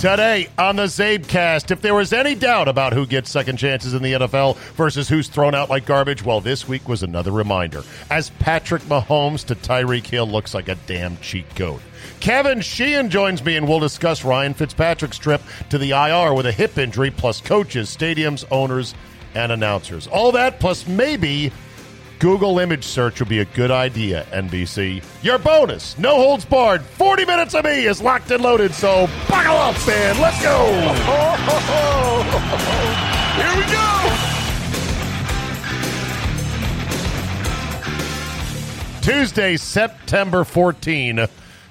Today on the Zabecast, if there was any doubt about who gets second chances in the NFL versus who's thrown out like garbage, well, this week was another reminder. As Patrick Mahomes to Tyreek Hill looks like a damn cheat code. Kevin Sheehan joins me, and we'll discuss Ryan Fitzpatrick's trip to the IR with a hip injury, plus coaches, stadiums, owners, and announcers. All that, plus maybe Google image search would be a good idea, NBC. Your bonus, no holds barred, 40 minutes of me is locked and loaded, so buckle up, man. Let's go. Here we go. Tuesday, September 14,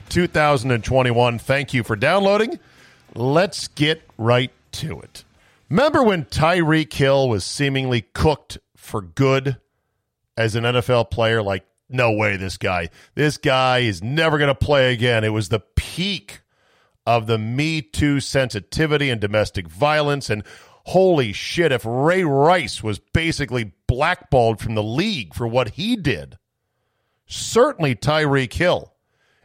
2021. Thank you for downloading. Let's get right to it. Remember when Tyreek Hill was seemingly cooked for good as an NFL player? Like, no way, this guy. This guy is never going to play again. It was the peak of the Me Too sensitivity and domestic violence. And holy shit, if Ray Rice was basically blackballed from the league for what he did, certainly Tyreek Hill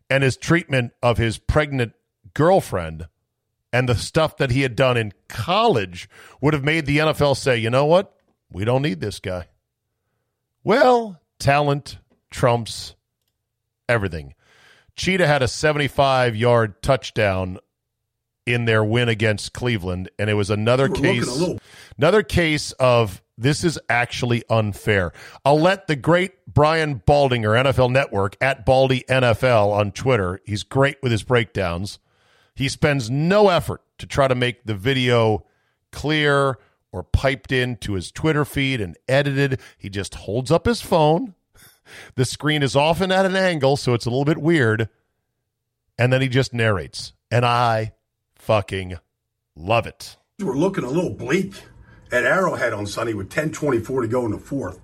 and his treatment of his pregnant girlfriend and the stuff that he had done in college would have made the NFL say, you know what? We don't need this guy. Well, talent trumps everything. Cheetah had a 75 yard touchdown in their win against Cleveland, and it was another case another case of this is actually unfair. I'll let the great Brian Baldinger, NFL Network, at Baldy NFL on Twitter. He's great with his breakdowns. He spends no effort to try to make the video clear or piped into his Twitter feed and edited. He just holds up his phone. The screen is often at an angle, so it's a little bit weird. And then he just narrates. And I fucking love it. We're looking a little bleak at Arrowhead on Sunday with 10:24 to go in the fourth.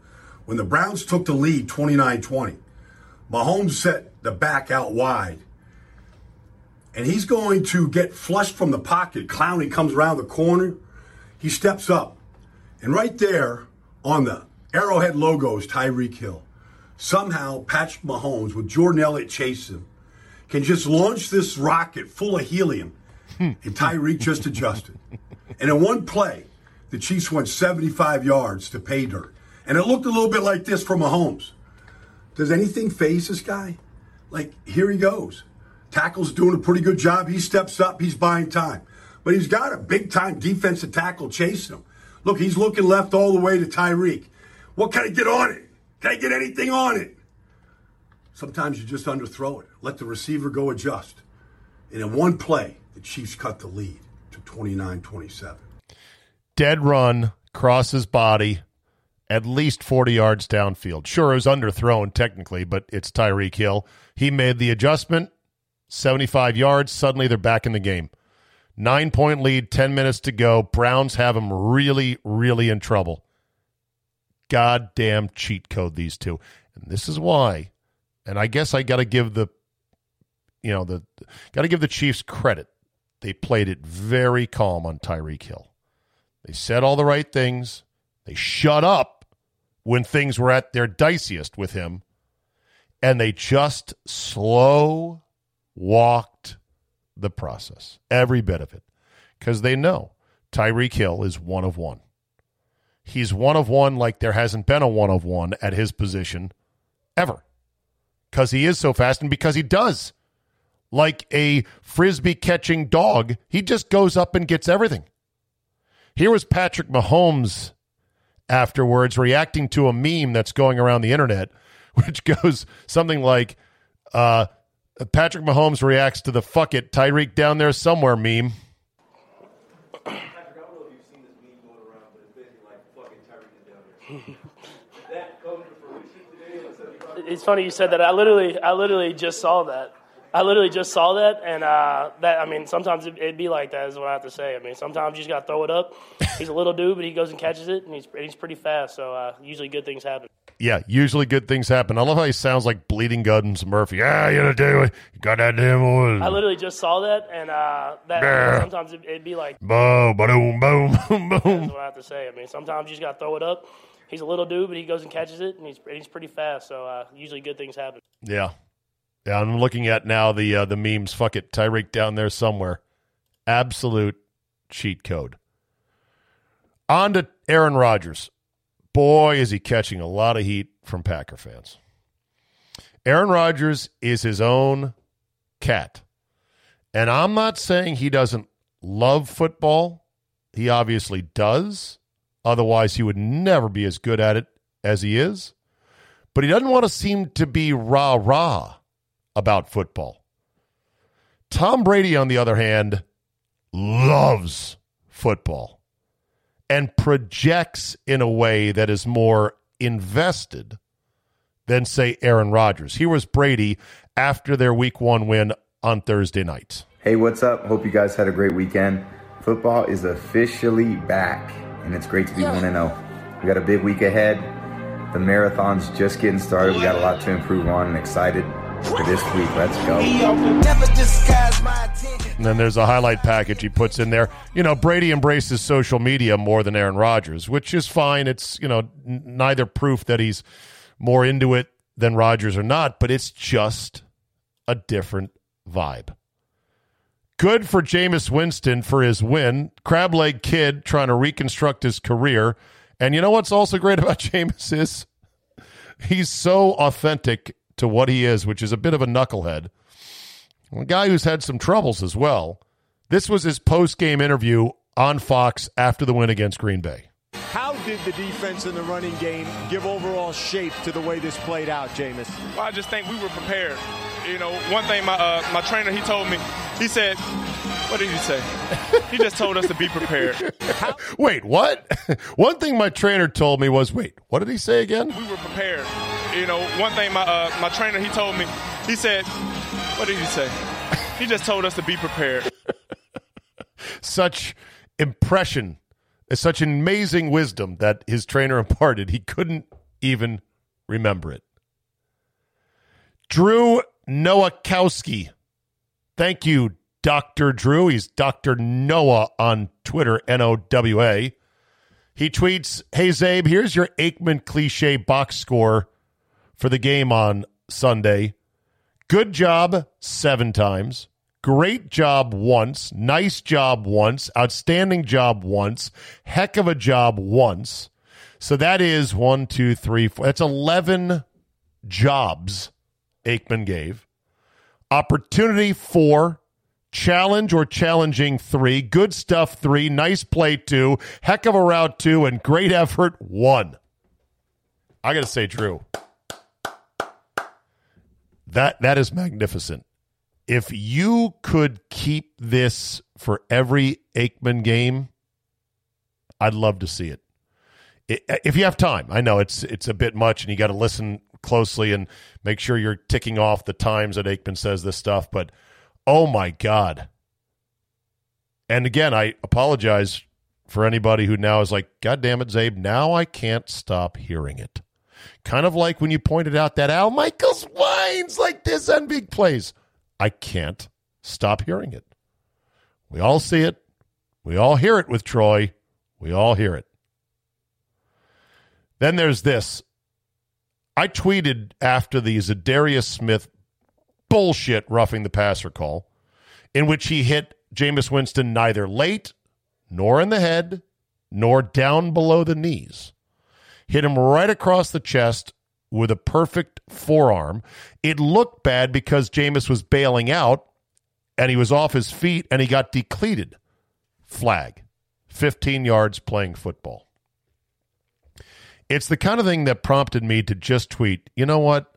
When the Browns took the lead 29-20, Mahomes set the back out wide. And he's going to get flushed from the pocket. Clowney comes around the corner. He steps up. And right there on the Arrowhead logo is Tyreek Hill. Somehow, Patrick Mahomes, with Jordan Elliott chasing him, can just launch this rocket full of helium. Hmm. and Tyreek just adjusted. And in one play, the Chiefs went 75 yards to pay dirt. And it looked a little bit like this for Mahomes. Does anything phase this guy? Like, here he goes. Tackle's doing a pretty good job. He steps up, he's buying time. But he's got a big time defensive tackle chasing him. Look, he's looking left all the way to Tyreek. What can I get on it? Can I get anything on it? Sometimes you just underthrow it. Let the receiver go adjust. And in one play, the Chiefs cut the lead to 29 27. Dead run, crosses body, at least 40 yards downfield. Sure, it was underthrown technically, but it's Tyreek Hill. He made the adjustment, 75 yards. Suddenly they're back in the game. Nine point lead, 10 minutes to go. Browns have them really, really in trouble. Goddamn cheat code, these two. And this is why. And I guess I got to give the, you know, the, got to give the Chiefs credit. They played it very calm on Tyreek Hill. They said all the right things. They shut up when things were at their diciest with him. And they just slow walked the process, every bit of it, because they know Tyreek Hill is one of one. He's one of one like there hasn't been a one of one at his position ever. because he is so fast and because he does. Like a frisbee catching dog, he just goes up and gets everything. Here was Patrick Mahomes afterwards reacting to a meme that's going around the internet, which goes something like uh, Uh, Patrick Mahomes reacts to the fuck it Tyreek down there somewhere meme. Patrick, I don't know if you've seen this meme going around, but it's basically like fucking Tyreek down there. that come to fruition today? It's funny you said that. I literally, I literally just saw that. I literally just saw that, and uh, that I mean, sometimes it, would be like that. Is what I have to say. I mean, sometimes you just got to throw it up. He's a little dude, but he goes and catches it, and he's he's pretty fast. So uh, usually good things happen. Yeah, usually good things happen. I love how he sounds like Bleeding Gums Murphy. Yeah, you gotta do it. You got that damn one. I literally just saw that, and uh, that I mean, sometimes it, would be like boom, boom, boom, boom, boom. That's what I have to say. I mean, sometimes you just got to throw it up. He's a little dude, but he goes and catches it, and he's he's pretty fast. So uh, usually good things happen. Yeah, yeah, I'm looking at now the uh, the memes. Fuck it, Tyreek down there somewhere. Absolute cheat code. On to Aaron Rodgers. Boy, is he catching a lot of heat from Packer fans. Aaron Rodgers is his own cat. And I'm not saying he doesn't love football. He obviously does. Otherwise, he would never be as good at it as he is. But he doesn't want to seem to be rah rah about football. Tom Brady, on the other hand, loves football and projects in a way that is more invested than, say, Aaron Rodgers. Here was Brady after their week one win on Thursday night. Hey, what's up? Hope you guys had a great weekend. Football is officially back, and it's great to be 1 0. We got a big week ahead. The marathon's just getting started. We got a lot to improve on and excited for this week. Let's go. And then there's a highlight package he puts in there. You know, Brady embraces social media more than Aaron Rodgers, which is fine. It's, you know, n- neither proof that he's more into it than Rodgers or not, but it's just a different vibe. Good for Jameis Winston for his win. Crab leg kid trying to reconstruct his career. And you know what's also great about Jameis is he's so authentic to what he is, which is a bit of a knucklehead. A guy who's had some troubles as well. This was his post game interview on Fox after the win against Green Bay. How did the defense in the running game give overall shape to the way this played out, Jameis? Well, I just think we were prepared. You know, one thing my uh, my trainer he told me, he said, "What did he say?" he just told us to be prepared. wait, what? one thing my trainer told me was, "Wait, what did he say again?" We were prepared. You know, one thing my uh, my trainer he told me, he said, "What did he say?" he just told us to be prepared. Such impression such amazing wisdom that his trainer imparted, he couldn't even remember it. Drew Nowakowski. Thank you, Dr. Drew. He's Dr. Noah on Twitter, N O W A. He tweets, Hey, Zabe, here's your Aikman cliche box score for the game on Sunday. Good job seven times. Great job once, nice job once, outstanding job once, heck of a job once. So that is one, two, three, four. That's 11 jobs Aikman gave. Opportunity four, challenge or challenging three, good stuff three, nice play two, heck of a route two, and great effort one. I got to say, Drew, that that is magnificent if you could keep this for every Aikman game, I'd love to see it. If you have time, I know it's it's a bit much, and you got to listen closely and make sure you're ticking off the times that Aikman says this stuff. But oh my god! And again, I apologize for anybody who now is like, God damn it, Zabe, now I can't stop hearing it. Kind of like when you pointed out that Al Michaels whines like this on big plays. I can't stop hearing it. We all see it. We all hear it with Troy. We all hear it. Then there's this. I tweeted after the Za'Darius Smith bullshit roughing the passer call, in which he hit Jameis Winston neither late, nor in the head, nor down below the knees. Hit him right across the chest with a perfect forearm. It looked bad because Jameis was bailing out and he was off his feet and he got decleated. Flag. 15 yards playing football. It's the kind of thing that prompted me to just tweet, you know what?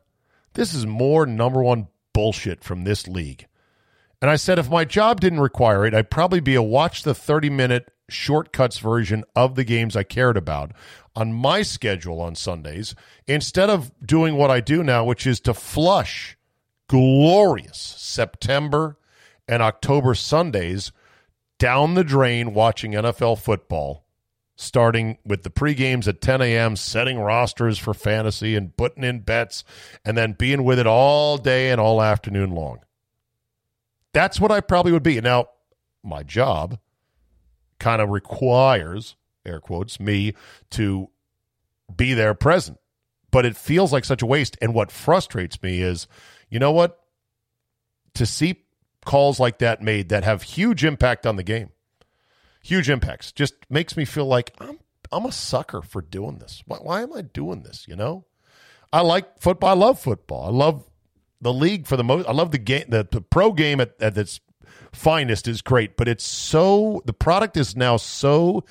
This is more number one bullshit from this league. And I said, if my job didn't require it, I'd probably be a watch the 30 minute shortcuts version of the games I cared about on my schedule on Sundays instead of doing what I do now, which is to flush glorious September and October Sundays down the drain watching NFL football, starting with the pre games at 10 a.m., setting rosters for fantasy and putting in bets, and then being with it all day and all afternoon long. That's what I probably would be. Now, my job kind of requires, air quotes, me to be there present. But it feels like such a waste. And what frustrates me is, you know what? To see calls like that made that have huge impact on the game, huge impacts, just makes me feel like I'm I'm a sucker for doing this. Why, why am I doing this? You know, I like football. I love football. I love the league for the most. I love the game. The, the pro game at, at its finest is great, but it's so the product is now so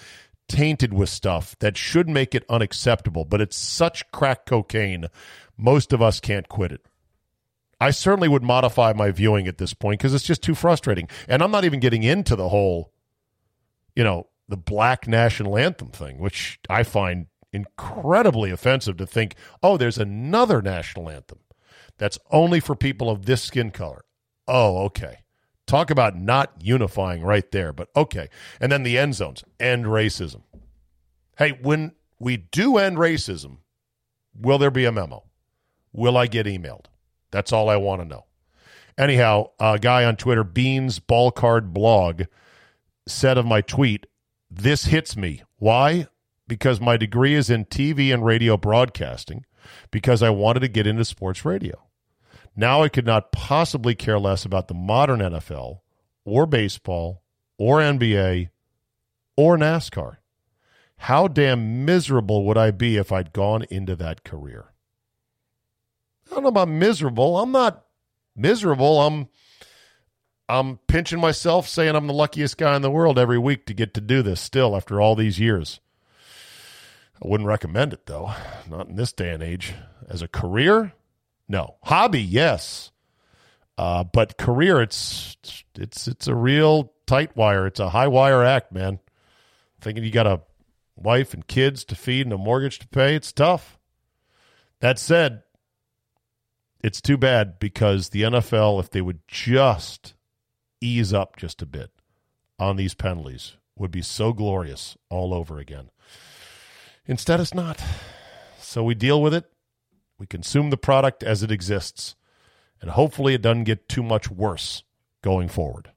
tainted with stuff that should make it unacceptable. But it's such crack cocaine, most of us can't quit it. I certainly would modify my viewing at this point because it's just too frustrating. And I'm not even getting into the whole, you know, the black national anthem thing, which I find incredibly offensive to think, oh, there's another national anthem that's only for people of this skin color. Oh, okay. Talk about not unifying right there, but okay. And then the end zones end racism. Hey, when we do end racism, will there be a memo? Will I get emailed? That's all I want to know. Anyhow, a guy on Twitter, Beans Ball Card Blog, said of my tweet, This hits me. Why? Because my degree is in TV and radio broadcasting, because I wanted to get into sports radio. Now I could not possibly care less about the modern NFL or baseball or NBA or NASCAR. How damn miserable would I be if I'd gone into that career? I don't know about miserable. I'm not miserable. I'm I'm pinching myself saying I'm the luckiest guy in the world every week to get to do this still after all these years. I wouldn't recommend it though, not in this day and age. As a career, no. Hobby, yes. Uh, but career, it's it's it's a real tight wire. It's a high wire act, man. Thinking you got a wife and kids to feed and a mortgage to pay, it's tough. That said, it's too bad because the NFL, if they would just ease up just a bit on these penalties, would be so glorious all over again. Instead, it's not. So we deal with it. We consume the product as it exists. And hopefully, it doesn't get too much worse going forward.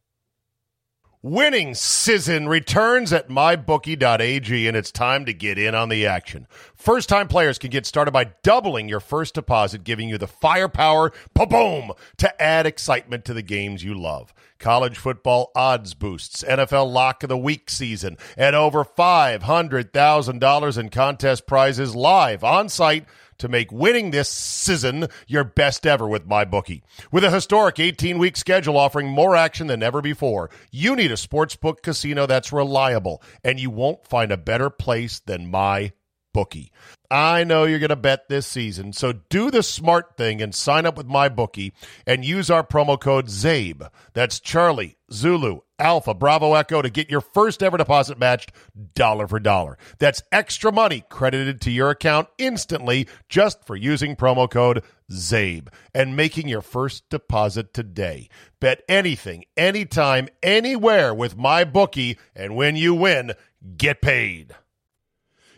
Winning season returns at mybookie.ag, and it's time to get in on the action. First time players can get started by doubling your first deposit, giving you the firepower, boom, to add excitement to the games you love. College football odds boosts, NFL lock of the week season, and over $500,000 in contest prizes live on site to make winning this season your best ever with MyBookie. With a historic 18 week schedule offering more action than ever before, you need a sportsbook casino that's reliable, and you won't find a better place than My Bookie. I know you're going to bet this season, so do the smart thing and sign up with my bookie and use our promo code ZABE. That's Charlie, Zulu, Alpha, Bravo, Echo to get your first ever deposit matched dollar for dollar. That's extra money credited to your account instantly just for using promo code ZABE and making your first deposit today. Bet anything, anytime, anywhere with my bookie, and when you win, get paid.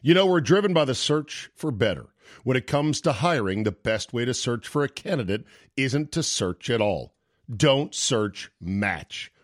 You know, we're driven by the search for better. When it comes to hiring, the best way to search for a candidate isn't to search at all. Don't search, match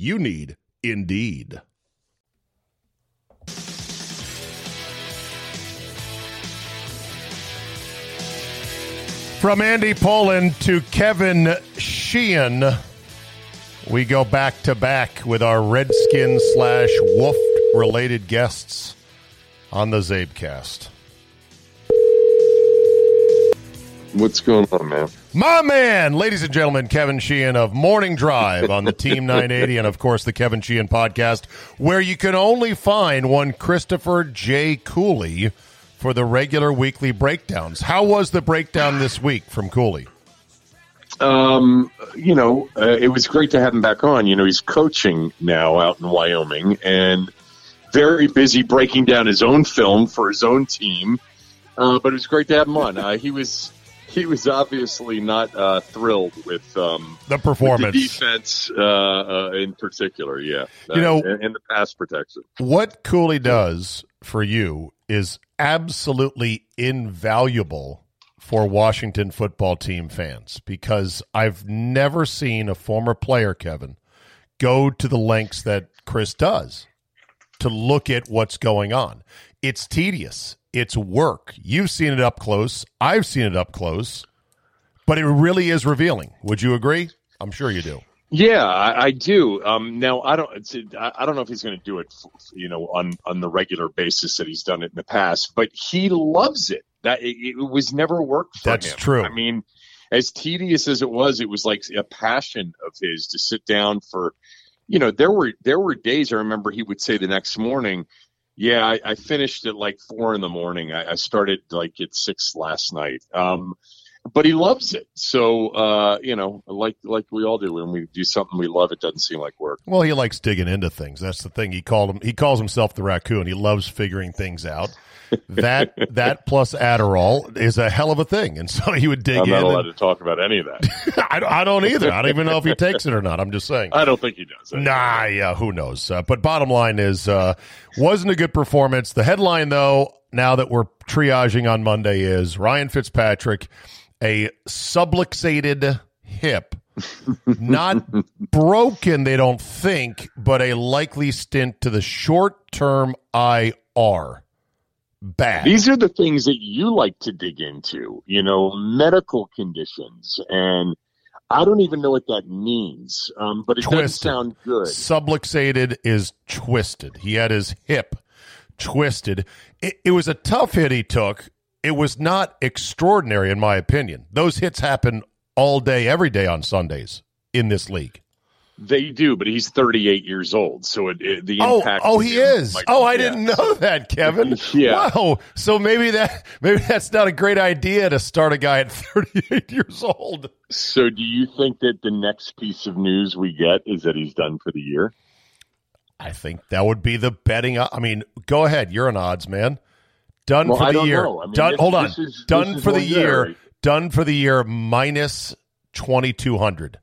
You need Indeed. From Andy Pollin to Kevin Sheehan, we go back to back with our Redskin slash Wolf related guests on the Zabecast. What's going on, man? My man, ladies and gentlemen, Kevin Sheehan of Morning Drive on the Team 980 and, of course, the Kevin Sheehan podcast, where you can only find one Christopher J. Cooley for the regular weekly breakdowns. How was the breakdown this week from Cooley? Um, you know, uh, it was great to have him back on. You know, he's coaching now out in Wyoming and very busy breaking down his own film for his own team. Uh, but it was great to have him on. Uh, he was he was obviously not uh, thrilled with um, the performance, with the defense uh, uh, in particular. Yeah, you know, and, and the pass protection. What Cooley does for you is absolutely invaluable for Washington football team fans because I've never seen a former player, Kevin, go to the lengths that Chris does to look at what's going on. It's tedious, it's work. You've seen it up close, I've seen it up close, but it really is revealing. Would you agree? I'm sure you do. Yeah, I, I do. Um, now I don't. I don't know if he's going to do it, you know, on on the regular basis that he's done it in the past. But he loves it. That it, it was never worked for That's him. true. I mean, as tedious as it was, it was like a passion of his to sit down for. You know, there were there were days I remember he would say the next morning, "Yeah, I, I finished at like four in the morning. I, I started like at six last night." Um, but he loves it. So uh, you know, like like we all do when we do something we love, it doesn't seem like work. Well, he likes digging into things. That's the thing. He called him. He calls himself the raccoon. He loves figuring things out. That that plus Adderall is a hell of a thing, and so he would dig I'm in. not allowed and- to talk about any of that. I, don't- I don't either. I don't even know if he takes it or not. I'm just saying. I don't think he does. Nah, yeah, who knows? Uh, but bottom line is, uh, wasn't a good performance. The headline, though, now that we're triaging on Monday, is Ryan Fitzpatrick, a subluxated hip, not broken, they don't think, but a likely stint to the short term IR. Bad. These are the things that you like to dig into, you know, medical conditions. And I don't even know what that means, um, but it doesn't sound good. Subluxated is twisted. He had his hip twisted. It, it was a tough hit he took. It was not extraordinary, in my opinion. Those hits happen all day, every day on Sundays in this league. They do, but he's 38 years old, so it, it, the Oh, impact. oh, to he is. might- Oh, I yeah. didn't know that, Kevin. Yeah. Wow. So maybe that maybe that's not a great idea to start a guy at 38 years old. So, do you think that the next piece of news we get is that he's done for the year? I think that would be the betting. I mean, go ahead. You're an odds man. Done Well, for the year. I mean, done. this- hold on. is- done for the year. Done for the year. Minus twenty two hundred.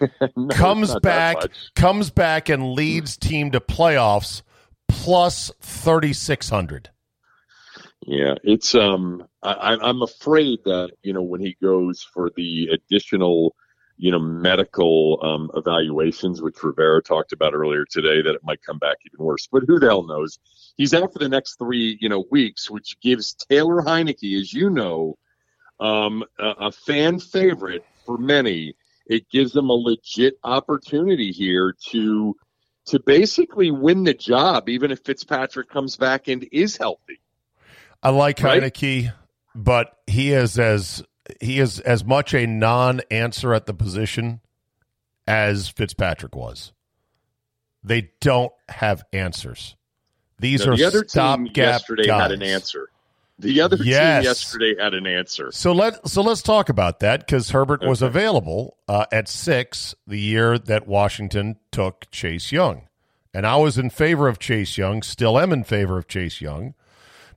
No, comes it's not that back. Comes back and leads team to playoffs. Plus thirty six hundred. Yeah, it's um. I- I'm afraid that you know when he goes for the additional, you know, medical um, evaluations, which Rivera talked about earlier today, that it might come back even worse. But who the hell knows? He's out for the next three, you know, weeks, which gives Taylor Heinicke, as you know, um, a, a fan favorite for many. It gives him a legit opportunity here to to basically win the job, even if Fitzpatrick comes back and is healthy. I like Right? Heinicke, but he is as he is as much a non-answer at the position as Fitzpatrick was. They don't have answers. These are the other team yesterday guys. had an answer. The other Yes. team yesterday had an answer. So let so let's talk about that because Herbert was available uh, at six the year that Washington took Chase Young, and I was in favor of Chase Young. Still am in favor of Chase Young,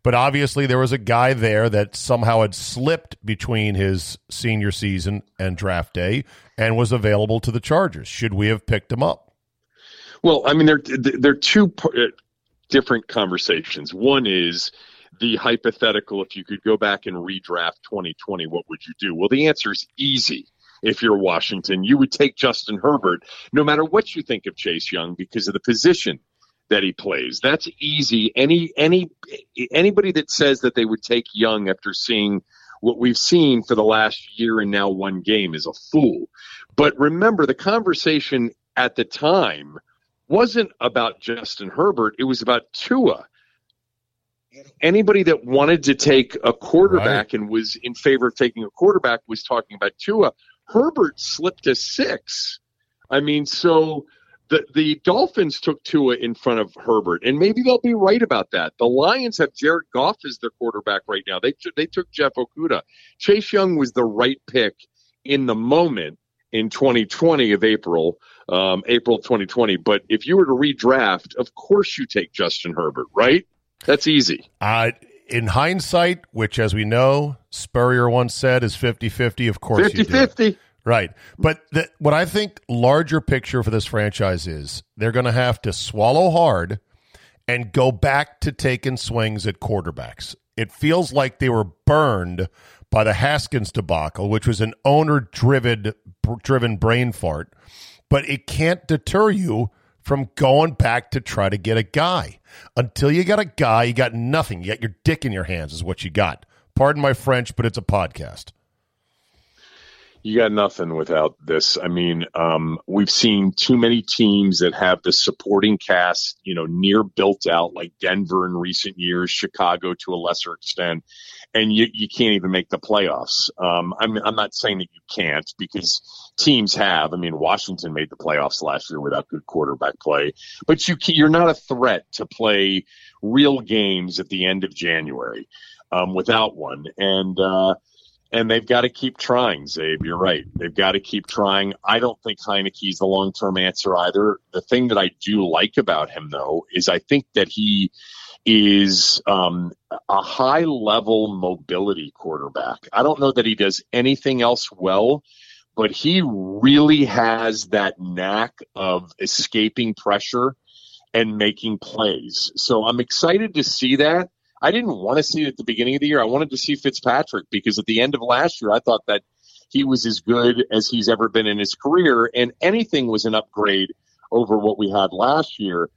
but obviously there was a guy there that somehow had slipped between his senior season and draft day and was available to the Chargers. Should we have picked him up? Well, I mean, they're they're two uh, different conversations. One is the hypothetical: if you could go back and redraft 2020, what would you do? Well, the answer is easy. If you're Washington, you would take Justin Herbert, no matter what you think of Chase Young, because of the position that he plays. That's easy. Any any anybody that says that they would take Young after seeing what we've seen for the last year and now one game is a fool. But remember, the conversation at the time wasn't about Justin Herbert. It was about Tua. Anybody that wanted to take a quarterback and was in favor of taking a quarterback was talking about Tua. Herbert slipped to six. I mean, so the the Dolphins took Tua in front of Herbert, and maybe they'll be right about that. The Lions have Jared Goff as their quarterback right now. They they took Jeff Okudah. Chase Young was the right pick in the moment in 2020 of April, um, April 2020. But if you were to redraft, of course you take Justin Herbert, right? That's easy. Uh, in hindsight, which as we know, Spurrier once said is 50-50, of course 50 50. Right. But the, what I think larger picture for this franchise is they're going to have to swallow hard and go back to taking swings at quarterbacks. It feels like they were burned by the Haskins debacle, which was an owner driven driven brain fart, but it can't deter you from going back to try to get a guy. Until you got a guy, you got nothing. You got your dick in your hands is what you got. Pardon my French, but it's a podcast. You got nothing without this. I mean, um, we've seen too many teams that have the supporting cast, you know, near built out, like Denver in recent years, Chicago to a lesser extent, and you, you can't even make the playoffs. Um, I'm, I'm not saying that you can't because teams have. I mean, Washington made the playoffs last year without good quarterback play, but you you're not a threat to play real games at the end of January um, without one. And uh, and they've got to keep trying, Zabe. You're right. They've got to keep trying. I don't think Heinicke's the long term answer either. The thing that I do like about him, though, is I think that he is um, a high level mobility quarterback. I don't know that he does anything else well, but he really has that knack of escaping pressure and making plays. So I'm excited to see that. I didn't want to see it at the beginning of the year. I wanted to see Fitzpatrick because at the end of last year, I thought that he was as good as he's ever been in his career, and anything was an upgrade over what we had last year.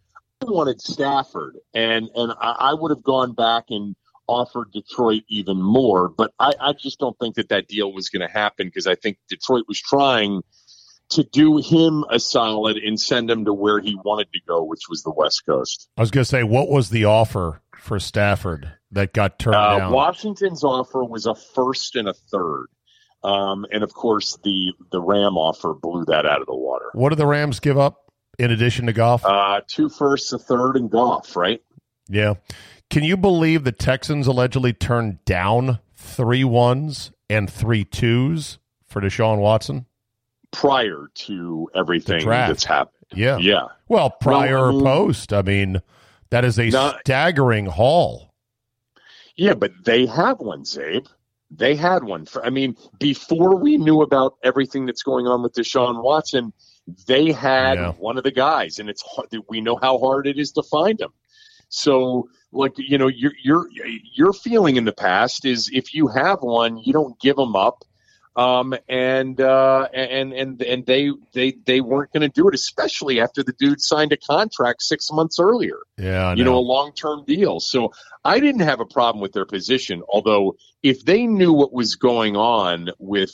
I wanted Stafford, and and I, I would have gone back and offered Detroit even more, but I, I just don't think that that deal was going to happen because I think Detroit was trying to do him a solid and send him to where he wanted to go, which was the West Coast. I was going to say, what was the offer for Stafford that got turned Uh, down? Washington's offer was a first and a third. Um, and of course, the, the Ram offer blew that out of the water. What did the Rams give up in addition to Goff? Uh, two firsts, a third, and Goff, right? yeah. Can you believe the Texans allegedly turned down three ones and three twos for Deshaun Watson? Prior to everything that's happened. Yeah. Yeah. Well, prior I or mm, post. I mean, that is a No. staggering haul. Yeah, but they have one, Zabe. They had one. For, I mean, before we knew about everything that's going on with Deshaun Watson, they had Yeah. one of the guys, and it's hard, we know how hard it is to find them. So, like you know, your your your feeling in the past is if you have one, you don't give them up. Um, and uh, and and and they they they weren't going to do it, especially after the dude signed a contract six months earlier Yeah, you know, a long term deal. So I didn't have a problem with their position. Although, if they knew what was going on with,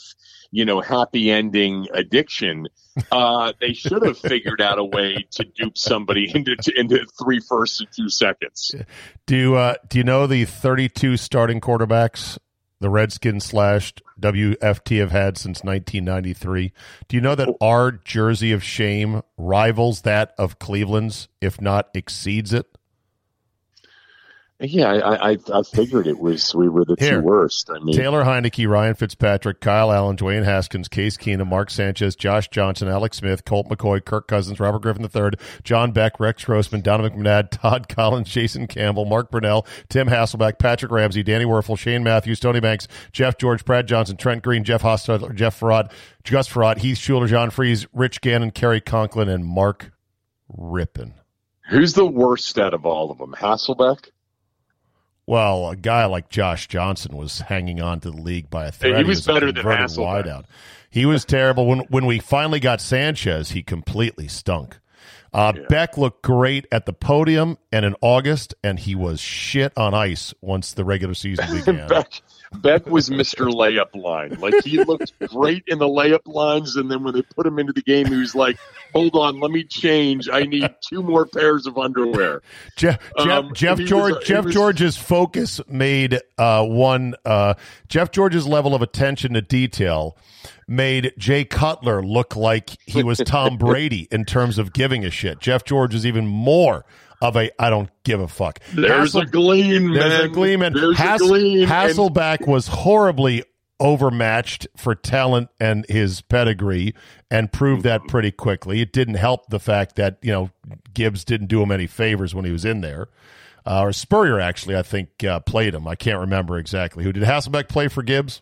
you know, happy ending addiction, uh, they should have figured out a way to dupe somebody into into three firsts and two seconds. Do uh, do you know the 32 starting quarterbacks the Redskins slash WFT have had since 1993? Do you know that our jersey of shame rivals that of Cleveland's, if not exceeds it? Yeah, I, I I figured it was we were the Here. two worst. I mean, Taylor Heinicke, Ryan Fitzpatrick, Kyle Allen, Dwayne Haskins, Case Keenum, Mark Sanchez, Josh Johnson, Alex Smith, Colt McCoy, Kirk Cousins, Robert Griffin III, John Beck, Rex Grossman, Donovan McNabb, Todd Collins, Jason Campbell, Mark Brunell, Tim Hasselbeck, Patrick Ramsey, Danny Wuerffel, Shane Matthews, Tony Banks, Jeff George, Brad Johnson, Trent Green, Jeff Hostetler, Jeff Farad, Gus Frerotte, Heath Shuler, John Friesz, Rich Gannon, Cary Conklin, and Mark Rypien. who's the worst out of all of them? Hasselbeck. Well, a guy like Josh Johnson was hanging on to the league by a thread. He was a better than Hasselbeck. wideout. He was terrible. When when we finally got Sanchez, he completely stunk. Uh, Beck looked great at the podium and in August, and he was shit on ice once the regular season began. Beck, Beck was Mr. Layup Line. Like he looked great in the layup lines, and then when they put him into the game, he was like, "Hold on, let me change. I need two more pairs of underwear." Jeff Jeff, Um, Jeff he was George a- Jeff was- George's focus made uh, one uh, Jeff George's level of attention to detail made Jay Cutler look like he was Tom Brady in terms of giving a shit. Jeff George is even more of a I don't give a fuck. There's Hassel- a gleam, man. There's a gleam, and Hass- a gleam. and- was horribly overmatched for talent and his pedigree and proved that pretty quickly. It didn't help the fact that, you know, Gibbs didn't do him any favors when he was in there. Uh, or Spurrier, actually, I think, uh, played him. I can't remember exactly. Who did Hasselbeck play for Gibbs?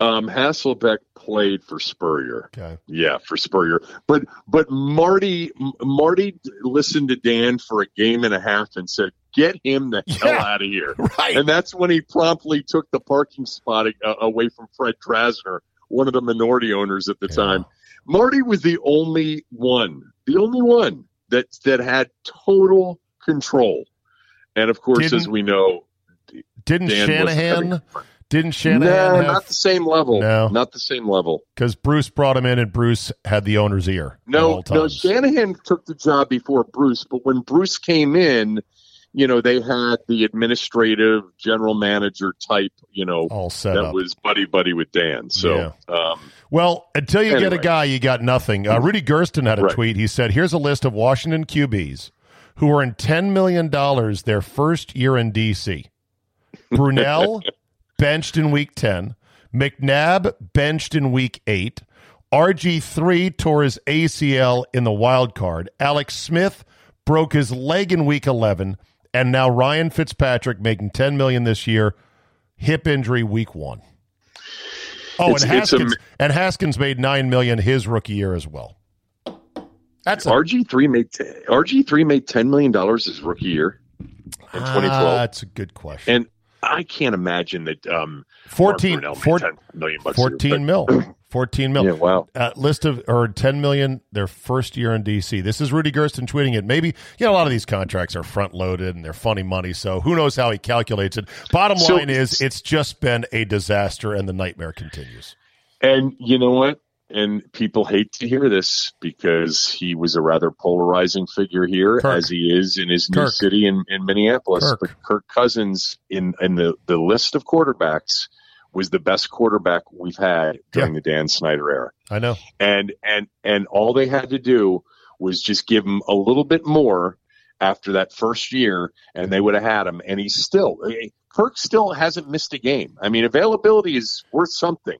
Um, Hasselbeck played for Spurrier. Okay. Yeah, for Spurrier. But but Marty Marty listened to Dan for a game and a half and said, "Get him the hell out of here." Right. And that's when he promptly took the parking spot uh, away from Fred Drasner, one of the minority owners at the Yeah. time. Marty was the only one, the only one that that had total control. And of course, as Didn't- we know, Didn't Dan was Shanahan? having- Didn't Shanahan no, have not the same level. No. Not the same level. because Bruce brought him in and Bruce had the owner's ear. No, no. Shanahan took the job before Bruce, but when Bruce came in, you know, they had the administrative general manager type, you know, all set that up. was buddy buddy with Dan. So, um, Well, until you get a guy, you got nothing. Uh, Rudy Gersten had a Right. tweet. He said, "Here's a list of Washington QBs who earned ten million dollars their first year in DC. Brunell benched in week ten. McNabb benched in week eight. RG three tore his ACL in the wild card. Alex Smith broke his leg in week eleven, and now Ryan Fitzpatrick making ten million this year. Hip injury week one." Oh, It's- and it's a- Haskins and Haskins made nine million his rookie year as well. That's a, RG three made RG three made ten million dollars his rookie year in 2012. Ah, that's a good question. and I can't imagine that. Um, 14, Brunell four- 10 million bucks a year, 14 mil. 14 mil. Yeah, wow. Uh, list of or 10 million their first year in DC. This is Rudy Gersten tweeting it. Maybe, you know, a lot of these contracts are front loaded and they're funny money. So who knows how he calculates it. Bottom So- line is it's just been a disaster and the nightmare continues. And you know what? And people hate to hear this because he was a rather polarizing figure here, Kirk. as he is in his new city in, in Minneapolis. Kirk. But Kirk Cousins, in in the, the list of quarterbacks, was the best quarterback we've had during the Dan Snyder era. I know. And and and all they had to do was just give him a little bit more after that first year, and they would have had him. And he's still eh, Kirk still hasn't missed a game. I mean, availability is worth something.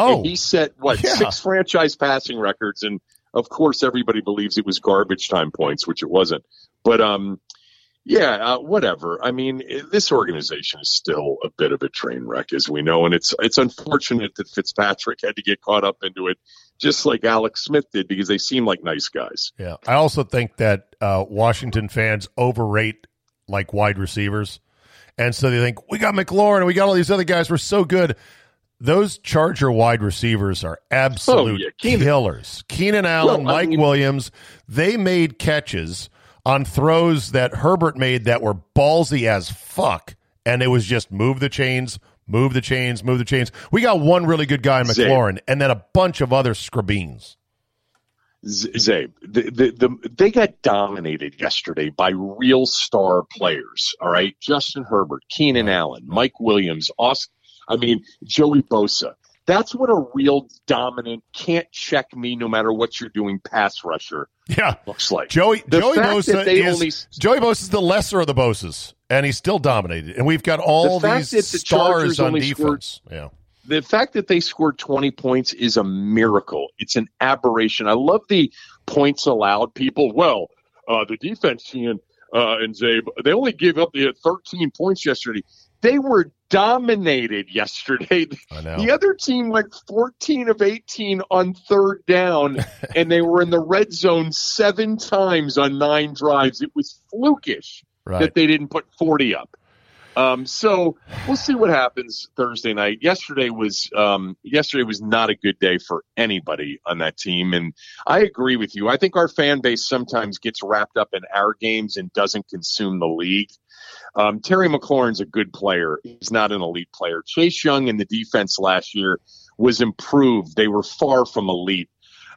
Oh, And he set what yeah. six franchise passing records, and of course everybody believes it was garbage time points, which it wasn't. But um, yeah, uh, whatever. I mean, this organization is still a bit of a train wreck, as we know, and it's it's unfortunate that Fitzpatrick had to get caught up into it, just like Alex Smith did, because they seem like nice guys. Yeah, I also think that uh, Washington fans overrate like wide receivers, and so they think we got McLaurin we got all these other guys. We're so good. Those Charger wide receivers are absolute Oh, yeah. Keenan- killers. Keenan Allen, Well, I Mike mean- Williams, they made catches on throws that Herbert made that were ballsy as fuck, and it was just move the chains, move the chains, move the chains. We got one really good guy in Zay. McLaurin, and then a bunch of other scrubbeans. Z- Zabe, the, the, the, they got dominated yesterday by real star players. All right, Justin Herbert, Keenan Allen, Mike Williams, Austin. I mean, Joey Bosa. That's what a real dominant, can't check me no matter what you're doing pass rusher Yeah. looks like. Joey The Joey fact Bosa that they is only- Joey Bosa is the lesser of the Boses, and he's still dominated. And we've got all The these the stars on only defense. yeah. the fact that they scored 20 points is a miracle. It's an aberration. I love the points allowed people. Well, uh, the defense, Ian uh, and Zabe, they only gave up the 13 points yesterday. They were dominated yesterday. The other team went 14 of 18 on third down, and they were in the red zone seven times on nine drives. It was flukish Right. that they didn't put 40 up. Um, so we'll see what happens Thursday night. Yesterday was um, yesterday was not a good day for anybody on that team, and I agree with you. I think our fan base sometimes gets wrapped up in our games and doesn't consume the league. Um, Terry McLaurin's a good player. He's not an elite player. Chase Young in the defense last year was improved. They were far from elite.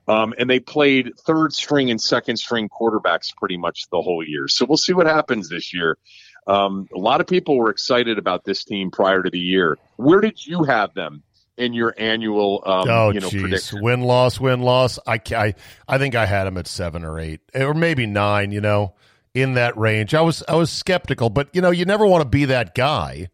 Um, and they played third string and second string quarterbacks pretty much the whole year. So we'll see what happens this year. Um, a lot of people were excited about this team prior to the year. Where did you have them in your annual, um, oh, you know, prediction? Win loss, win loss. I, I, I think I had him at seven or eight, or maybe nine. You know, in that range. I was, I was skeptical, but you know, you never want to be that guy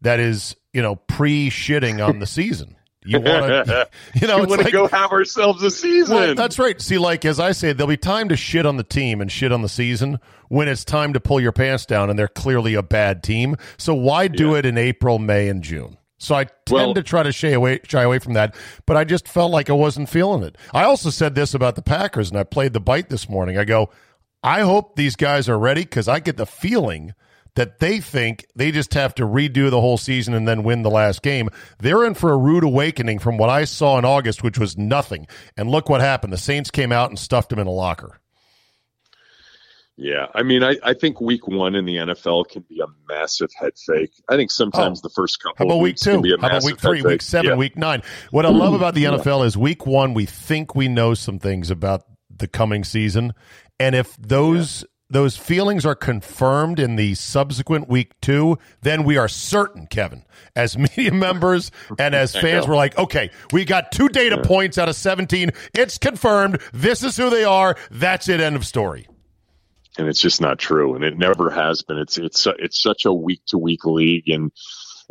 that is, you know, pre shitting on the season. You want to, you know, want to like, go have ourselves a season. Well, that's right. See, like as I say, there'll be time to shit on the team and shit on the season when it's time to pull your pants down and they're clearly a bad team. So why do it in April, May, and June? So I tend Well- to try to shy away, shy away from that, but I just felt like I wasn't feeling it. I also said this about the Packers, and I played the bite this morning. I go, I hope these guys are ready because I get the feeling that they think they just have to redo the whole season and then win the last game. They're in for a rude awakening from what I saw in August, which was nothing. And look what happened. The Saints came out and stuffed them in a locker. Yeah, I mean, I, I think week one in the NFL can be a massive head fake. I think sometimes Oh. the first couple How about of week weeks can two? be a How about week three, week seven, Yeah. week nine? What I love about the NFL is week one, we think we know some things about the coming season. And if those those feelings are confirmed in the subsequent week two, then we are certain, Kevin, as media members and as fans, we're like, okay, we got two data points out of 17. It's confirmed. This is who they are. That's it. End of story. and it's just not true, and it never has been. It's it's it's such a week to week league, and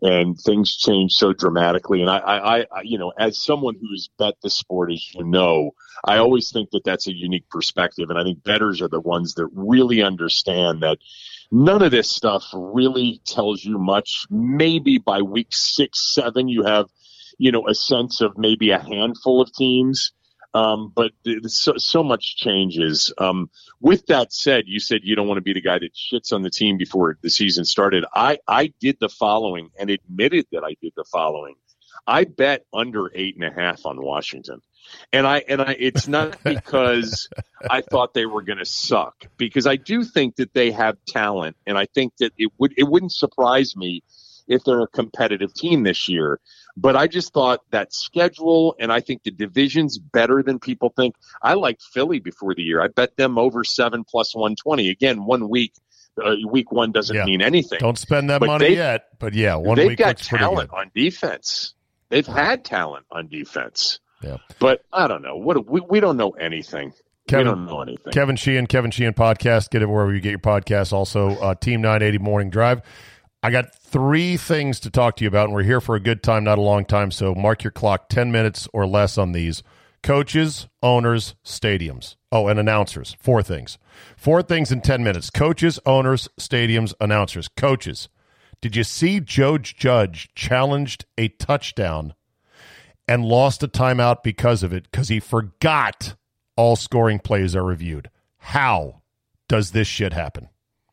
and things change so dramatically. And I, I, I, you know, as someone who's bet the sport, as you know, I always think that that's a unique perspective, and I think bettors are the ones that really understand that. None of this stuff really tells you much. Maybe by week six, seven, you have, you know, a sense of maybe a handful of teams. Um, but so, so much changes. Um, with that said, you said you don't want to be the guy that shits on the team before the season started. I, I did the following and admitted that I did the following. I bet under eight and a half on Washington. And I, and I, it's not because I thought they were going to suck because I do think that they have talent. And I think that it would, it wouldn't surprise me if they're a competitive team this year. But I just thought that schedule, and I think the division's better than people think. I liked Philly before the year. I bet them over seven plus 120. Again, one week, uh, week one doesn't Yeah. mean anything. Don't spend that But money they- yet. But yeah, one They've week got looks talent good. on defense. They've had talent on defense. Yeah. But I don't know. What we, we don't know anything. Kevin- we don't know anything. Kevin Sheehan, Kevin Sheehan podcast. Get it wherever you get your podcast. Also, uh, Team 980 Morning Drive. I got three things to talk to you about, and we're here for a good time, not a long time. So mark your clock 10 minutes or less on these coaches, owners, stadiums. Oh, and announcers. Four things. Four things in 10 minutes coaches, owners, stadiums, announcers. Coaches. Did you see Joe Judge challenged a touchdown and lost a timeout because of it because he forgot all scoring plays are reviewed. How does this shit happen?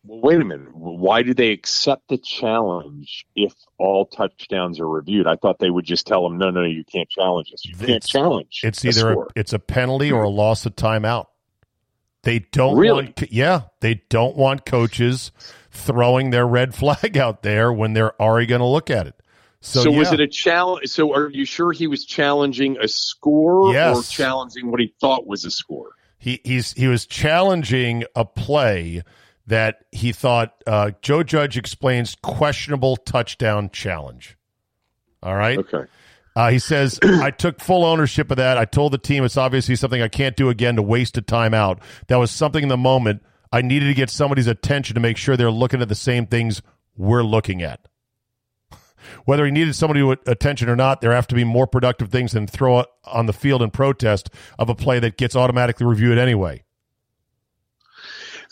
Well, wait a minute. Why do they accept the challenge if all touchdowns are reviewed? I thought they would just tell them, no, no, you can't challenge this. You can't challenge. It's either a, it's a penalty or a loss of timeout. They don't Really? want yeah, they don't want coaches throwing their red flag out there when they're already going to look at it. So, So, was it a challenge? So are you sure he was challenging a score or challenging what he thought was a score? he he's he was challenging a play that he thought uh, Joe Judge explains questionable touchdown challenge. All right. Okay. Uh, he says, I took full ownership of that. I told the team it's obviously something I can't do again to waste a timeout. That was something in the moment. I needed to get somebody's attention to make sure they're looking at the same things we're looking at. Whether he needed somebody attention or not, there have to be more productive things than throw it on the field in protest of a play that gets automatically reviewed anyway.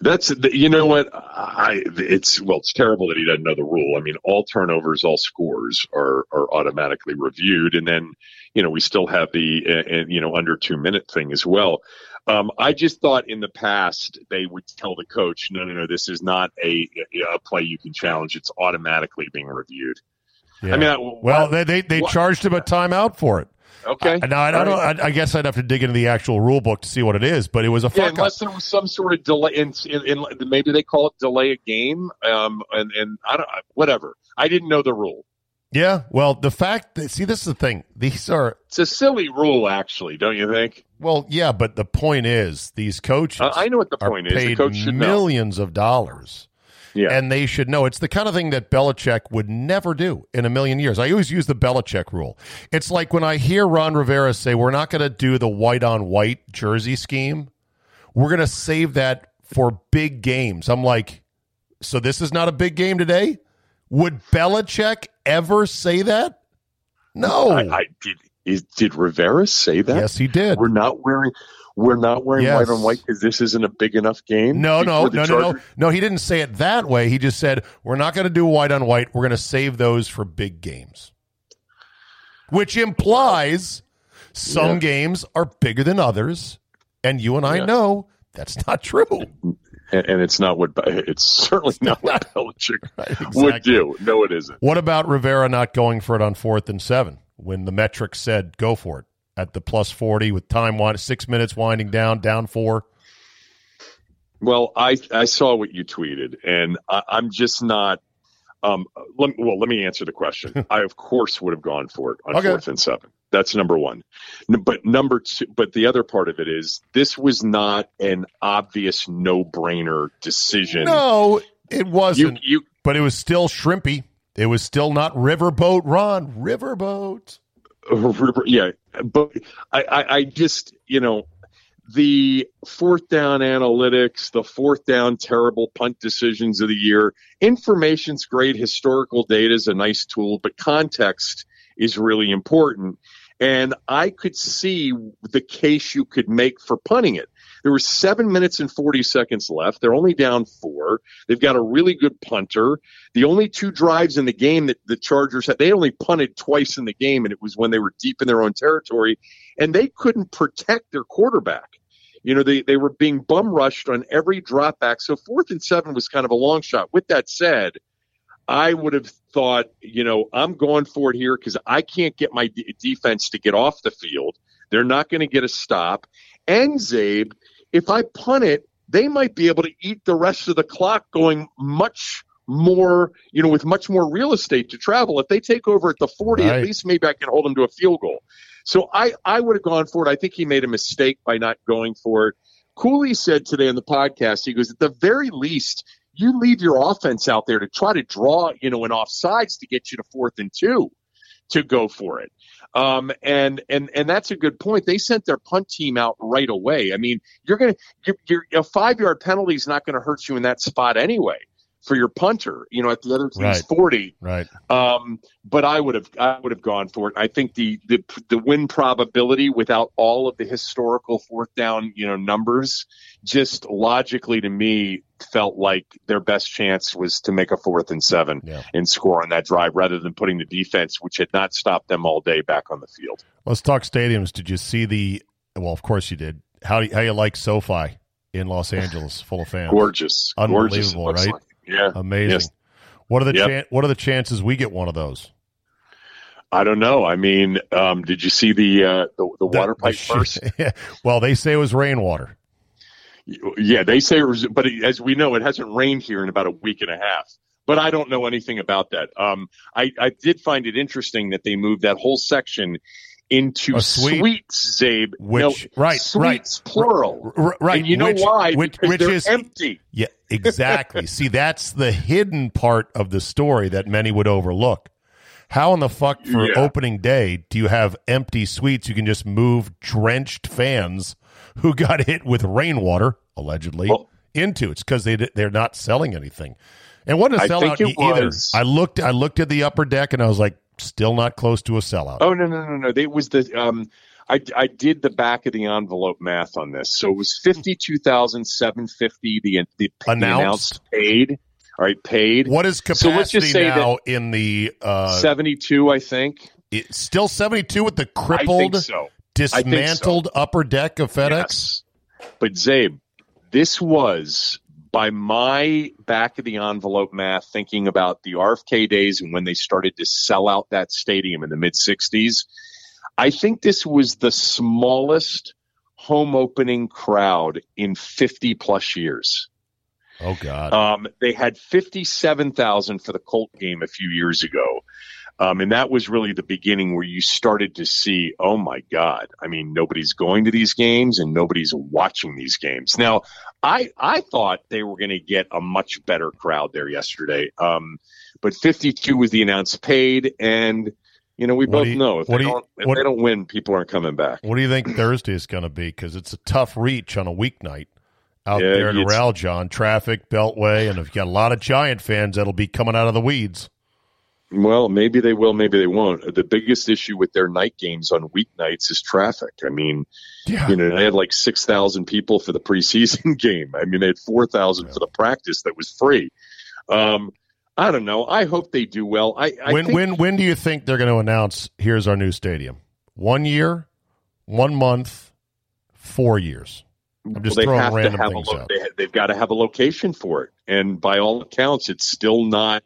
That's you know what I it's well it's terrible that he doesn't know the rule. I mean, all turnovers, all scores are are automatically reviewed, and then you know we still have the uh, you know under two minute thing as well. Um, I just thought in the past they would tell the coach, no, no, no, this is not a, a play you can challenge. It's automatically being reviewed. Yeah. I mean, I, well, they they, they charged him a timeout for it. Okay. Uh, now I don't right. know. I, I, guess I'd have to dig into the actual rule book to see what it is, but it was a yeah, unless there was some sort of delay, in, in, in, maybe they call it delay a game, um, and and I don't whatever. I didn't know the rule. Yeah, well, the fact that see, this is the thing. These are it's a silly rule, actually, don't you think? Well, yeah, but the point is, these coaches. Uh, I know what the point is. The coach should millions know. of dollars yeah. And they should know. It's the kind of thing that Belichick would never do in a million years. I always use the Belichick rule. It's like when I hear Ron Rivera say, we're not going to do the white on white jersey scheme, we're going to save that for big games. I'm like, so this is not a big game today? Would Belichick ever say that? No. I, I did. Is, did Rivera say that? Yes, he did. We're not wearing we're not wearing yes. white on white because this isn't a big enough game. No, no, no, no, no, no. He didn't say it that way. He just said we're not going to do white on white. We're going to save those for big games, which implies some yeah. games are bigger than others, and you and I yeah. know that's not true. And, and it's not what it's certainly not what Belichick right, exactly. would do. No, it isn't. What about Rivera not going for it on fourth and seven when the metric said go for it? at the plus 40 with time one, six minutes winding down, down four? Well, I, I saw what you tweeted, and I, am just not. Um, let, well, let me answer the question. I, of course, would have gone for it on okay. fourth and seven. That's number one. But number two, but the other part of it is this was not an obvious no brainer decision. No, it wasn't. You, you, but it was still shrimpy. It was still not riverboat Ron. Riverboat. yeah, but I, I, I just you know the fourth down analytics, the fourth down terrible punt decisions of the year. Information's great. Historical data is a nice tool, but context is really important. And I could see the case you could make for punting it. There were seven minutes and 40 seconds left. They're only down four. They've got a really good punter. The only two drives in the game that the Chargers had, they only punted twice in the game, and it was when they were deep in their own territory, and they couldn't protect their quarterback. You know, they, they were being bum rushed on every drop back. So fourth and seven was kind of a long shot. With that said, I would have thought, you know, I'm going for it here because I can't get my d- defense to get off the field. They're not going to get a stop. And Zabe, if I punt it, they might be able to eat the rest of the clock going much more, you know, with much more real estate to travel. If they take over at the 40, right. at least maybe I can hold them to a field goal. So I, I would have gone for it. I think he made a mistake by not going for it. Cooley said today on the podcast, he goes, at the very least, you leave your offense out there to try to draw, you know, an offsides to get you to fourth and two to go for it. Um, and and and that's a good point. They sent their punt team out right away. I mean, you're gonna you're, a five yard penalty is not going to hurt you in that spot anyway for your punter, you know, at the other team's right. 40. Right. Um, but I would have, I would have gone for it. I think the, the, the win probability without all of the historical fourth down, you know, numbers just logically to me felt like their best chance was to make a fourth and seven yeah. and score on that drive rather than putting the defense, which had not stopped them all day back on the field. Let's talk stadiums. Did you see the, well, of course you did. How, do how you like SoFi in Los Angeles full of fans? Gorgeous. Unbelievable, Gorgeous, right? Like. Yeah, amazing. Yes. What are the yep. chan- what are the chances we get one of those? I don't know. I mean, um, did you see the uh, the, the, water pipe the, burst? well, they say it was rainwater. Yeah, they say it was, but as we know, it hasn't rained here in about a week and a half. But I don't know anything about that. Um, I, I did find it interesting that they moved that whole section into suite, suites, Zabe. Which no, right, suites, right, plural. R- right. And you know which, why? Which, because which they're is empty. Yeah, exactly. See, that's the hidden part of the story that many would overlook. How in the fuck for Yeah. opening day do you have empty suites? You can just move drenched fans who got hit with rainwater allegedly Well- into it's because they they're not selling anything. And wasn't a sellout either. was- I looked I looked at the upper deck and I was like, still not close to a sellout. Oh no no no no! It was the um, I I did the back of the envelope math on this, so it was fifty two thousand seven fifty. The the, the Announced? announced paid. All right, paid. What is So capacity let's just say now in the uh Seventy two, I think. it- still 72 with the crippled so. dismantled upper deck of FedEx? Yes. But Zabe, this was by my back of the envelope math, thinking about the RFK days and when they started to sell out that stadium in the mid 60s. I think this was the smallest home opening crowd in 50 plus years. Oh god. Um, they had 57,000 for the Colt game a few years ago. Um, and that was really the beginning where you started to see, oh my God. I mean, nobody's going to these games and nobody's watching these games. Now, I, I thought they were going to get a much better crowd there yesterday. Um, but 52 was the announced paid. And, you know, we What both you- know if, they do don't, if what- they don't win, people aren't coming back. What do you think Thursday is going to be? Because it's a tough reach on a weeknight out Yeah, there in it's- Raljon, traffic, Beltway, and if you got a lot of Giant fans that'll be coming out of the weeds. Well, maybe they will, maybe they won't. The biggest issue with their night games on weeknights is traffic. I mean, Yeah. you know, they had like 6,000 people for the preseason game. I mean, they had 4,000 for the practice that was free. Um, I don't know. I hope they do well. I, I when think, when when do you think they're going to announce here's our new stadium? One year, one month, four years. I'm just well, they throwing have to random have a things lo- out. they, they've got to have a location for it. And by all accounts, it's still not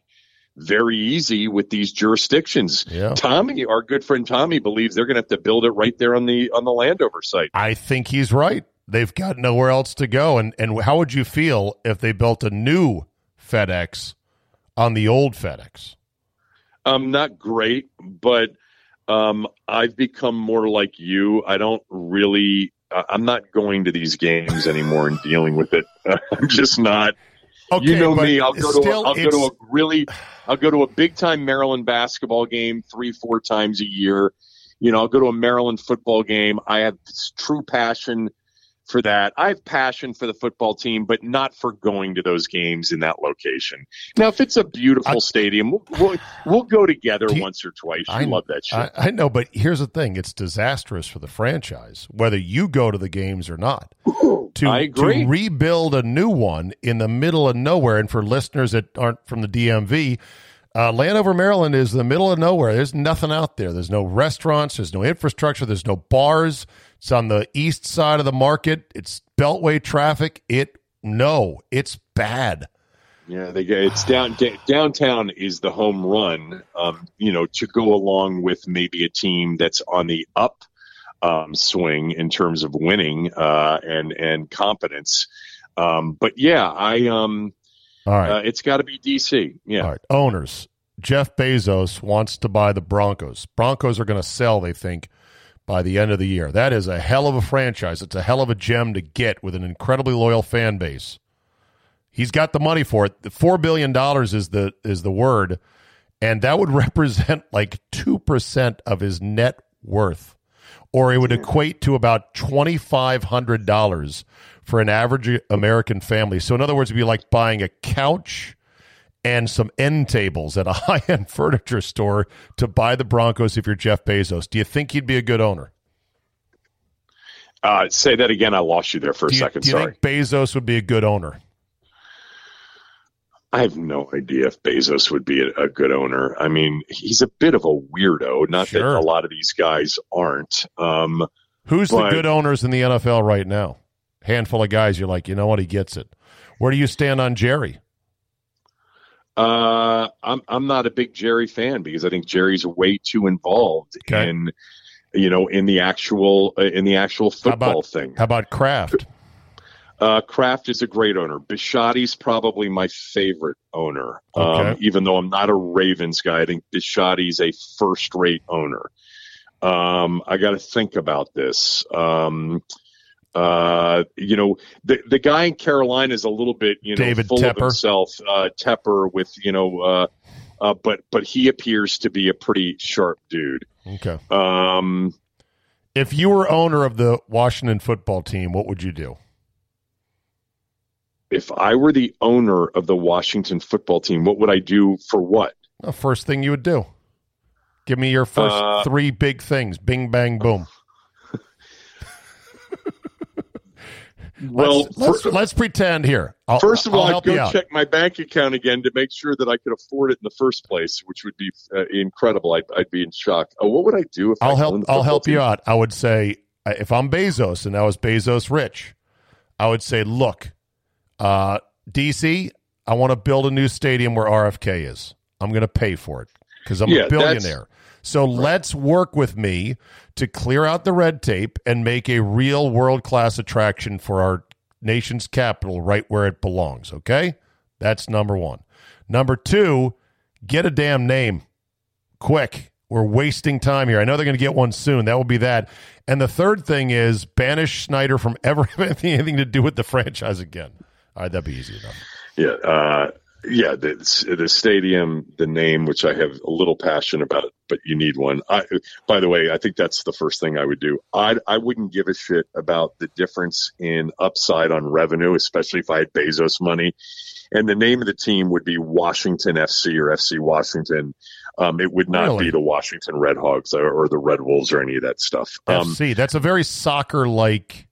very easy with these jurisdictions. Yeah. Tommy, our good friend Tommy, believes they're going to have to build it right there on the on the Landover site. I think he's right. They've got nowhere else to go. And and how would you feel if they built a new FedEx on the old FedEx? Um, not great, but um, I've become more like you. I don't really. Uh, I'm not going to these games anymore and dealing with it. I'm just not. Okay, you know me. I'll go to. A, I'll go to a really. I'll go to a big time Maryland basketball game three, four times a year. You know, I'll go to a Maryland football game. I have this true passion for that. I have passion for the football team, but not for going to those games in that location. Now, if it's a beautiful I- stadium, we'll, we'll, we'll go together you- once or twice. You I love that shit. I, I know, but here's the thing: it's disastrous for the franchise, whether you go to the games or not. To, to rebuild a new one in the middle of nowhere, and for listeners that aren't from the DMV, uh, Landover, Maryland is the middle of nowhere. There's nothing out there. There's no restaurants. There's no infrastructure. There's no bars. It's on the east side of the market. It's beltway traffic. It no, it's bad. Yeah, they get it's down downtown is the home run. Um, you know, to go along with maybe a team that's on the up um, swing in terms of winning uh, and and competence. Um, but yeah, I um, All right. uh, it's got to be DC. Yeah, All right. Owners. Jeff Bezos wants to buy the Broncos. Broncos are going to sell, they think, by the end of the year. That is a hell of a franchise. It's a hell of a gem to get with an incredibly loyal fan base. He's got the money for it. The four billion dollars is the is the word, and that would represent like two percent of his net worth, or it would hmm. equate to about twenty five hundred dollars for an average American family. So, in other words, it'd be like buying a couch and some end tables at a high end furniture store to buy the Broncos if you're Jeff Bezos. Do you think he'd be a good owner? uh, say that again. I lost you there for a Do you, second. do you Sorry, think Bezos would be a good owner? I have no idea if Bezos would be a, a good owner. I mean, he's a bit of a weirdo. Not Sure. that a lot of these guys aren't. Um, Who's the good owners in the NFL right now? Handful of guys you're like, you know what, he gets it. Where do you stand on Jerry? Uh, I'm I'm not a big Jerry fan because I think Jerry's way too involved Okay. in, you know, in the actual uh, in the actual How football about thing. How about Kraft? Uh, Kraft is a great owner. Bisciotti's probably my favorite owner. Um, Okay. even though I'm not a Ravens guy, I think Bisciotti's a first rate owner. Um, I got to think about this. Um, uh, you know, the the guy in Carolina is a little bit, you know, David full Tepper? of himself. Uh, Tepper with, you know, uh, uh, but but he appears to be a pretty sharp dude. Okay. Um, if you were owner of the Washington football team, what would you do? If I were the owner of the Washington football team, what would I do for what? The first thing you would do. Give me your first Uh, three big things. Bing, bang, boom. Well, let's, let's, fir- let's pretend here. I'll, First of all, I'll I'd go check my bank account again to make sure that I could afford it in the first place, which would be uh, incredible. I'd, I'd be in shock. Oh, what would I do if I I'll owned help. I'll help you out. I would say uh, if I'm Bezos and I was Bezos rich, I would say, look, uh, DC, I want to build a new stadium where RFK is. I'm going to pay for it because I'm Yeah, a billionaire. So let's work with me to clear out the red tape and make a real world class attraction for our nation's capital right where it belongs. Okay, that's number one. Number two, get a damn name quick. We're wasting time here. I know they're going to get one soon. That will be that. And the third thing is banish Snyder from ever having anything to do with the franchise again. All right, that'd be easy enough. Yeah, uh, yeah. The, the stadium, the name, which I have a little passion about, but you need one. I, by the way, I think that's the first thing I would do. I I wouldn't give a shit about the difference in upside on revenue, especially if I had Bezos money. And the name of the team would be Washington FC or FC Washington. Um, it would not Really? be the Washington Red Hogs or, or the Red Wolves or any of that stuff. Um, FC. That's a very soccer like.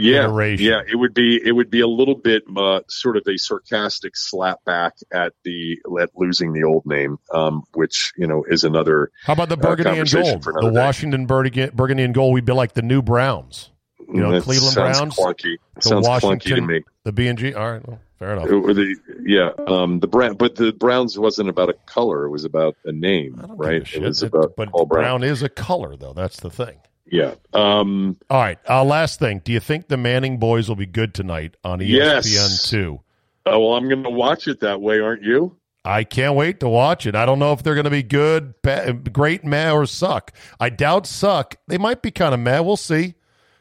Yeah, iteration. yeah, it would be it would be a little bit uh, sort of a sarcastic slap back at the at losing the old name, um, which you know is another. How about the uh, burgundy and gold? The day. Washington burgundy, burgundy and gold. We'd be like the new Browns. You know, That Cleveland sounds Browns. Clunky. The Sounds clunky to me. the B and G. All right, well, fair enough. The, yeah, um, the brand, but the Browns wasn't about a color; it was about a name, I don't give right? It was It- about but Paul brown. Brown. is a color, though. That's the thing. Yeah. Um, All right. Uh, last thing. Do you think the Manning boys will be good tonight on ESPN two? oh, well, I'm going to watch it that way, aren't you? I can't wait to watch it. I don't know if they're going to be good, ba- great, meh, or suck. I doubt suck. They might be kind of meh. We'll see.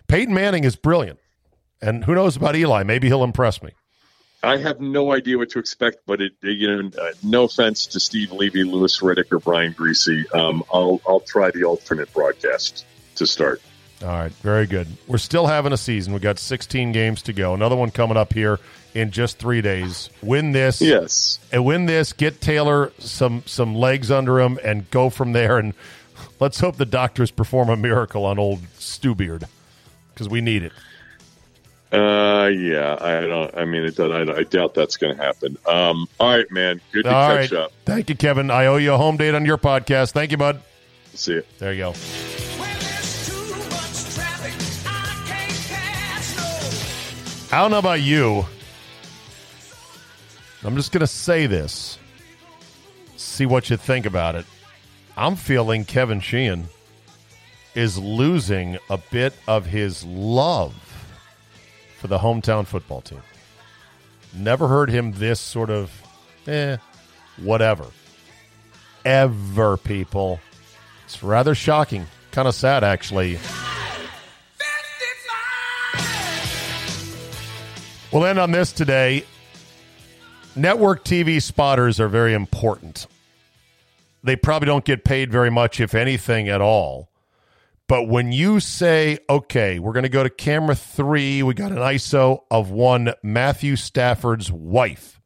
Peyton Manning is brilliant, and who knows about Eli? Maybe he'll impress me. I have no idea what to expect, but it, you know, uh, no offense to Steve Levy, Louis Riddick, or Brian Griese. Um, I'll I'll try the alternate broadcast to start. All right, very good. We're still having a season. We got 16 games to go. Another one coming up here in just three days. Win this, Yes. and win this. Get Taylor some some legs under him, and go from there. And let's hope the doctors perform a miracle on old Stewbeard because we need it. Uh, yeah. I don't. I mean, it, I, I doubt that's going to happen. Um, all right, man. Good to All catch right. up. Thank you, Kevin. I owe you a home date on your podcast. Thank you, bud. See you. There you go. I don't know about you. I'm just going to say this. See what you think about it. I'm feeling Kevin Sheehan is losing a bit of his love for the hometown football team. Never heard him this sort of, eh, whatever. Ever, people. It's rather shocking. Kind of sad, actually. We'll end on this today. Network TV spotters are very important. They probably don't get paid very much, if anything at all. But when you say, okay, we're going to go to camera three, we got an ISO of one Matthew Stafford's wife,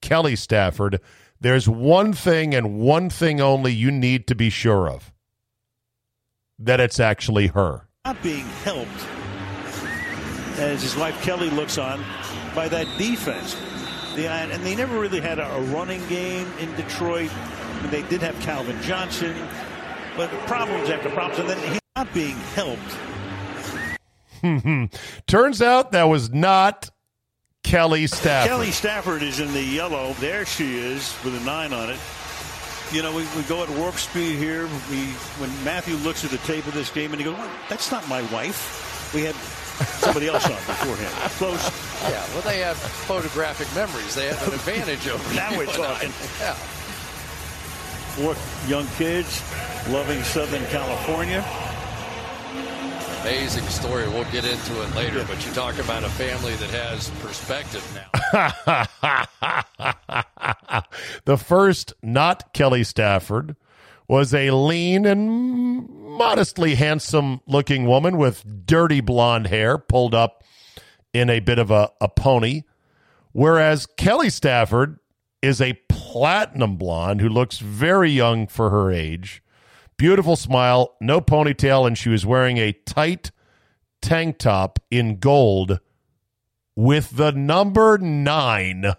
Kelly Stafford, there's one thing and one thing only you need to be sure of that it's actually her. Not being helped as his wife Kelly looks on by that defense. The, uh, and they never really had a, a running game in Detroit. I mean, they did have Calvin Johnson, but problems after problems. And then he's not being helped. Turns out that was not Kelly Stafford. Kelly Stafford is in the yellow. There she is with a nine on it. You know, we, we go at warp speed here. We when Matthew looks at the tape of this game and he goes, "What? "That's not my wife." We had somebody else on beforehand. Close. Yeah, well, they have photographic memories. They have an advantage over Now you we're talking. Yeah. Four young kids loving Southern California. amazing story. We'll get into it later, but you talk about a family that has perspective now. the first, not Kelly Stafford, was a lean and modestly handsome looking woman with dirty blonde hair pulled up in a bit of a, a pony. Whereas Kelly Stafford is a platinum blonde who looks very young for her age. Beautiful smile, no ponytail, and she was wearing a tight tank top in gold with the number nine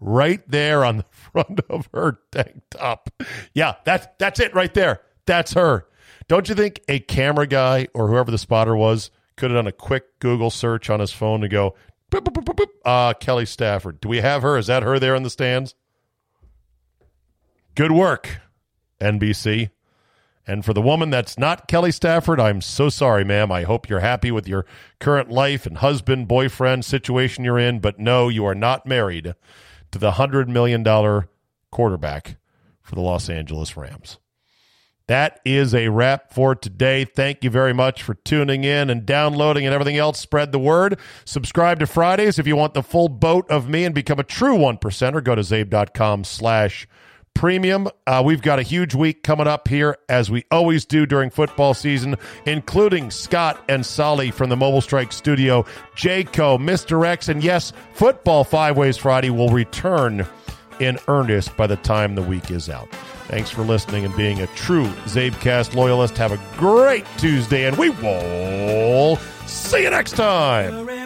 right there on the front of her tank top. Yeah, that's that's it right there. That's her. Don't you think a camera guy or whoever the spotter was could have done a quick Google search on his phone to go, uh, Kelly Stafford. Do we have her? Is that her there in the stands? Good work, NBC. And for the woman that's not Kelly Stafford, I'm so sorry, ma'am. I hope you're happy with your current life and husband, boyfriend situation you're in, but no, you are not married to the $100 million quarterback for the Los Angeles Rams. That is a wrap for today. Thank you very much for tuning in and downloading and everything else. Spread the word. Subscribe to Fridays if you want the full boat of me and become a true one percenter. Go to zabe.com slash premium. Uh, we've got a huge week coming up here, as we always do during football season, including Scott and Solly from the Mobile Strike Studio, Jayco, Mr. X, and yes, Football Five Ways Friday will return in earnest by the time the week is out. Thanks for listening and being a true Zabecast loyalist. Have a great Tuesday, and we will see you next time.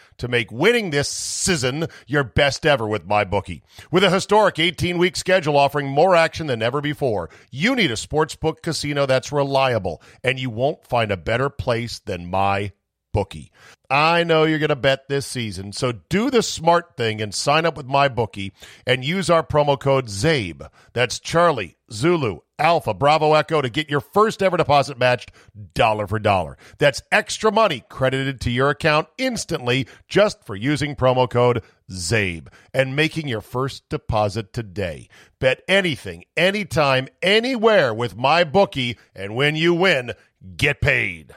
to make winning this season your best ever with MyBookie. With a historic 18 week schedule offering more action than ever before, you need a sportsbook casino that's reliable, and you won't find a better place than My Bookie. I know you're going to bet this season, so do the smart thing and sign up with my bookie and use our promo code ZABE. That's Charlie, Zulu, Alpha, Bravo, Echo to get your first ever deposit matched dollar for dollar. That's extra money credited to your account instantly just for using promo code ZABE and making your first deposit today. Bet anything, anytime, anywhere with my bookie, and when you win, get paid.